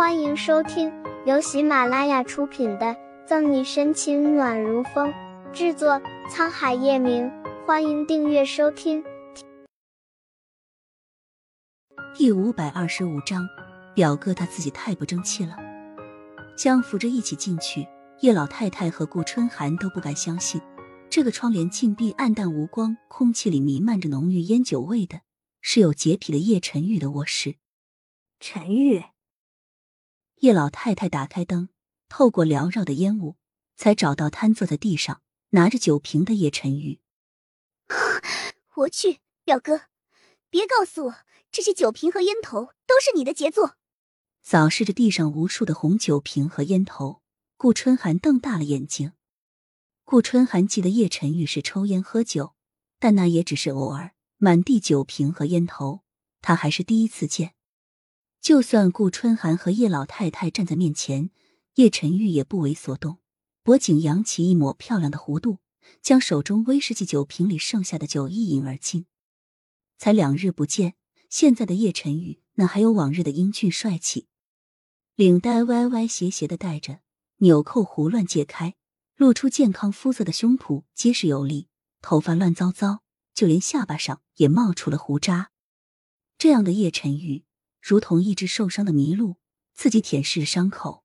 欢迎收听由喜马拉雅出品的《赠你深情暖如风》，制作沧海夜明。欢迎订阅收听。第五百二十五章，表哥他自己太不争气了。相扶着一起进去，叶老太太和顾春寒都不敢相信，这个窗帘紧闭、暗淡无光、空气里弥漫着浓郁烟酒味的，是有洁癖的叶晨玉的卧室。陈玉，叶老太太打开灯，透过缭绕的烟雾，才找到瘫坐在地上拿着酒瓶的叶晨玉。我去，表哥，别告诉我这些酒瓶和烟头都是你的杰作！扫视着地上无数的红酒瓶和烟头，顾春寒瞪大了眼睛。顾春寒记得叶晨玉是抽烟喝酒，但那也只是偶尔。满地酒瓶和烟头，他还是第一次见。就算顾春寒和叶老太太站在面前，叶晨玉也不为所动，脖颈扬起一抹漂亮的弧度。将手中威士忌酒瓶里剩下的酒一饮而尽。才两日不见，现在的叶晨玉哪还有往日的英俊帅气？领带歪歪斜斜的戴着，纽扣胡乱解开，露出健康肤色的胸脯结实有力，头发乱糟糟，就连下巴上也冒出了胡渣。这样的叶晨玉，如同一只受伤的麋鹿，自己舔舐着伤口。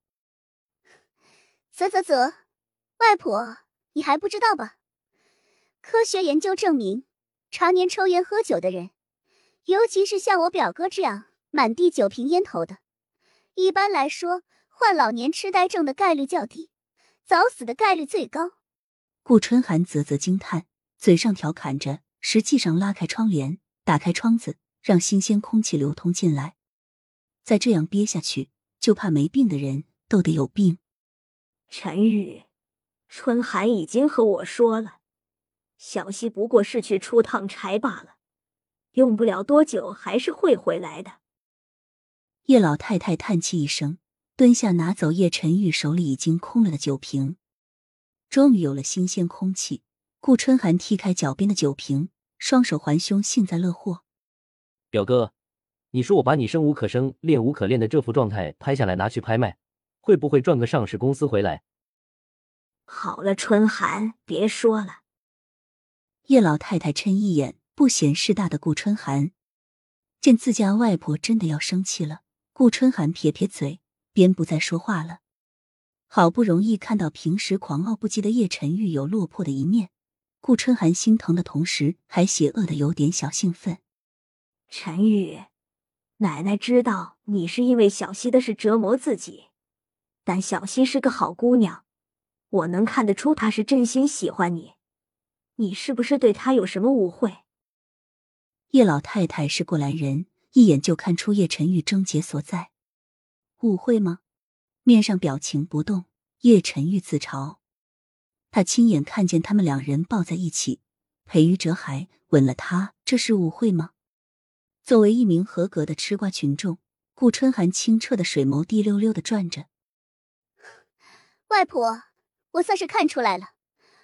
啧啧啧，外婆。你还不知道吧？科学研究证明，常年抽烟喝酒的人，尤其是像我表哥这样满地酒瓶烟头的，一般来说患老年痴呆症的概率较低，早死的概率最高。顾春寒啧啧惊叹，嘴上调侃着，实际上拉开窗帘，打开窗子，让新鲜空气流通进来。再这样憋下去，就怕没病的人都得有病。陈宇。春寒已经和我说了，小溪不过是去出趟差罢了，用不了多久还是会回来的。叶老太太叹气一声，蹲下拿走叶晨玉手里已经空了的酒瓶。终于有了新鲜空气，顾春寒踢开脚边的酒瓶，双手环胸，幸灾乐祸：“表哥，你说我把你生无可生、恋无可恋的这副状态拍下来拿去拍卖，会不会赚个上市公司回来？”好了，春寒，别说了。叶老太太嗔一眼不嫌事大的顾春寒，见自家外婆真的要生气了，顾春寒撇撇嘴，便不再说话了。好不容易看到平时狂傲不羁的叶晨玉有落魄的一面，顾春寒心疼的同时，还邪恶的有点小兴奋。陈玉，奶奶知道你是因为小溪的事折磨自己，但小溪是个好姑娘。我能看得出她是真心喜欢你，你是不是对她有什么误会？叶老太太是过来人，一眼就看出叶晨玉症结所在。误会吗？面上表情不动。叶晨玉自嘲，他亲眼看见他们两人抱在一起，裴于哲还吻了她，这是误会吗？作为一名合格的吃瓜群众，顾春寒清澈的水眸滴溜溜的转着。外婆。我算是看出来了，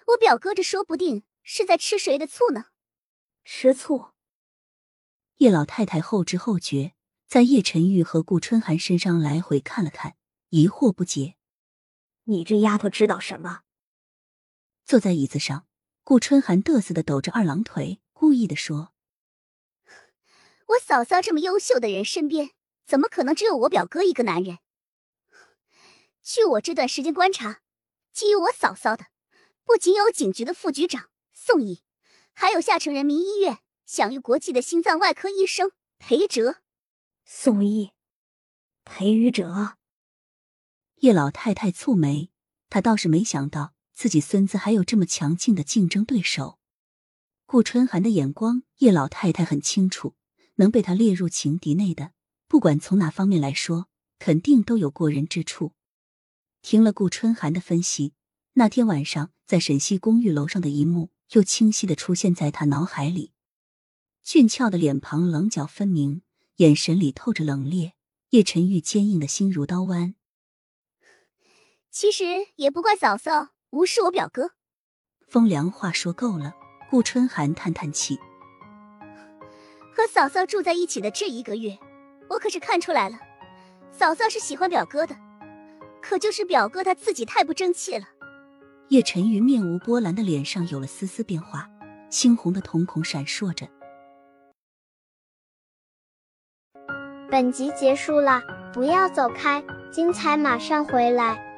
我表哥这说不定是在吃谁的醋呢？吃醋？叶老太太后知后觉，在叶晨玉和顾春寒身上来回看了看，疑惑不解：“你这丫头知道什么？”坐在椅子上，顾春寒嘚瑟的抖着二郎腿，故意的说：“我嫂嫂这么优秀的人身边，怎么可能只有我表哥一个男人？据我这段时间观察。”基于我嫂嫂的，不仅有警局的副局长宋毅，还有下城人民医院享誉国际的心脏外科医生裴哲。宋毅，裴宇哲。叶老太太蹙眉，她倒是没想到自己孙子还有这么强劲的竞争对手。顾春寒的眼光，叶老太太很清楚，能被他列入情敌内的，不管从哪方面来说，肯定都有过人之处。听了顾春寒的分析，那天晚上在沈西公寓楼上的一幕又清晰的出现在他脑海里。俊俏的脸庞棱角分明，眼神里透着冷冽。叶晨玉坚硬的心如刀剜。其实也不怪嫂嫂无视我表哥。风凉话说够了，顾春寒叹叹气。和嫂嫂住在一起的这一个月，我可是看出来了。嫂嫂是喜欢表哥的，可就是表哥他自己太不争气了。叶晨玉面无波澜的脸上有了丝丝变化，猩红的瞳孔闪烁着。本集结束了，不要走开，精彩马上回来。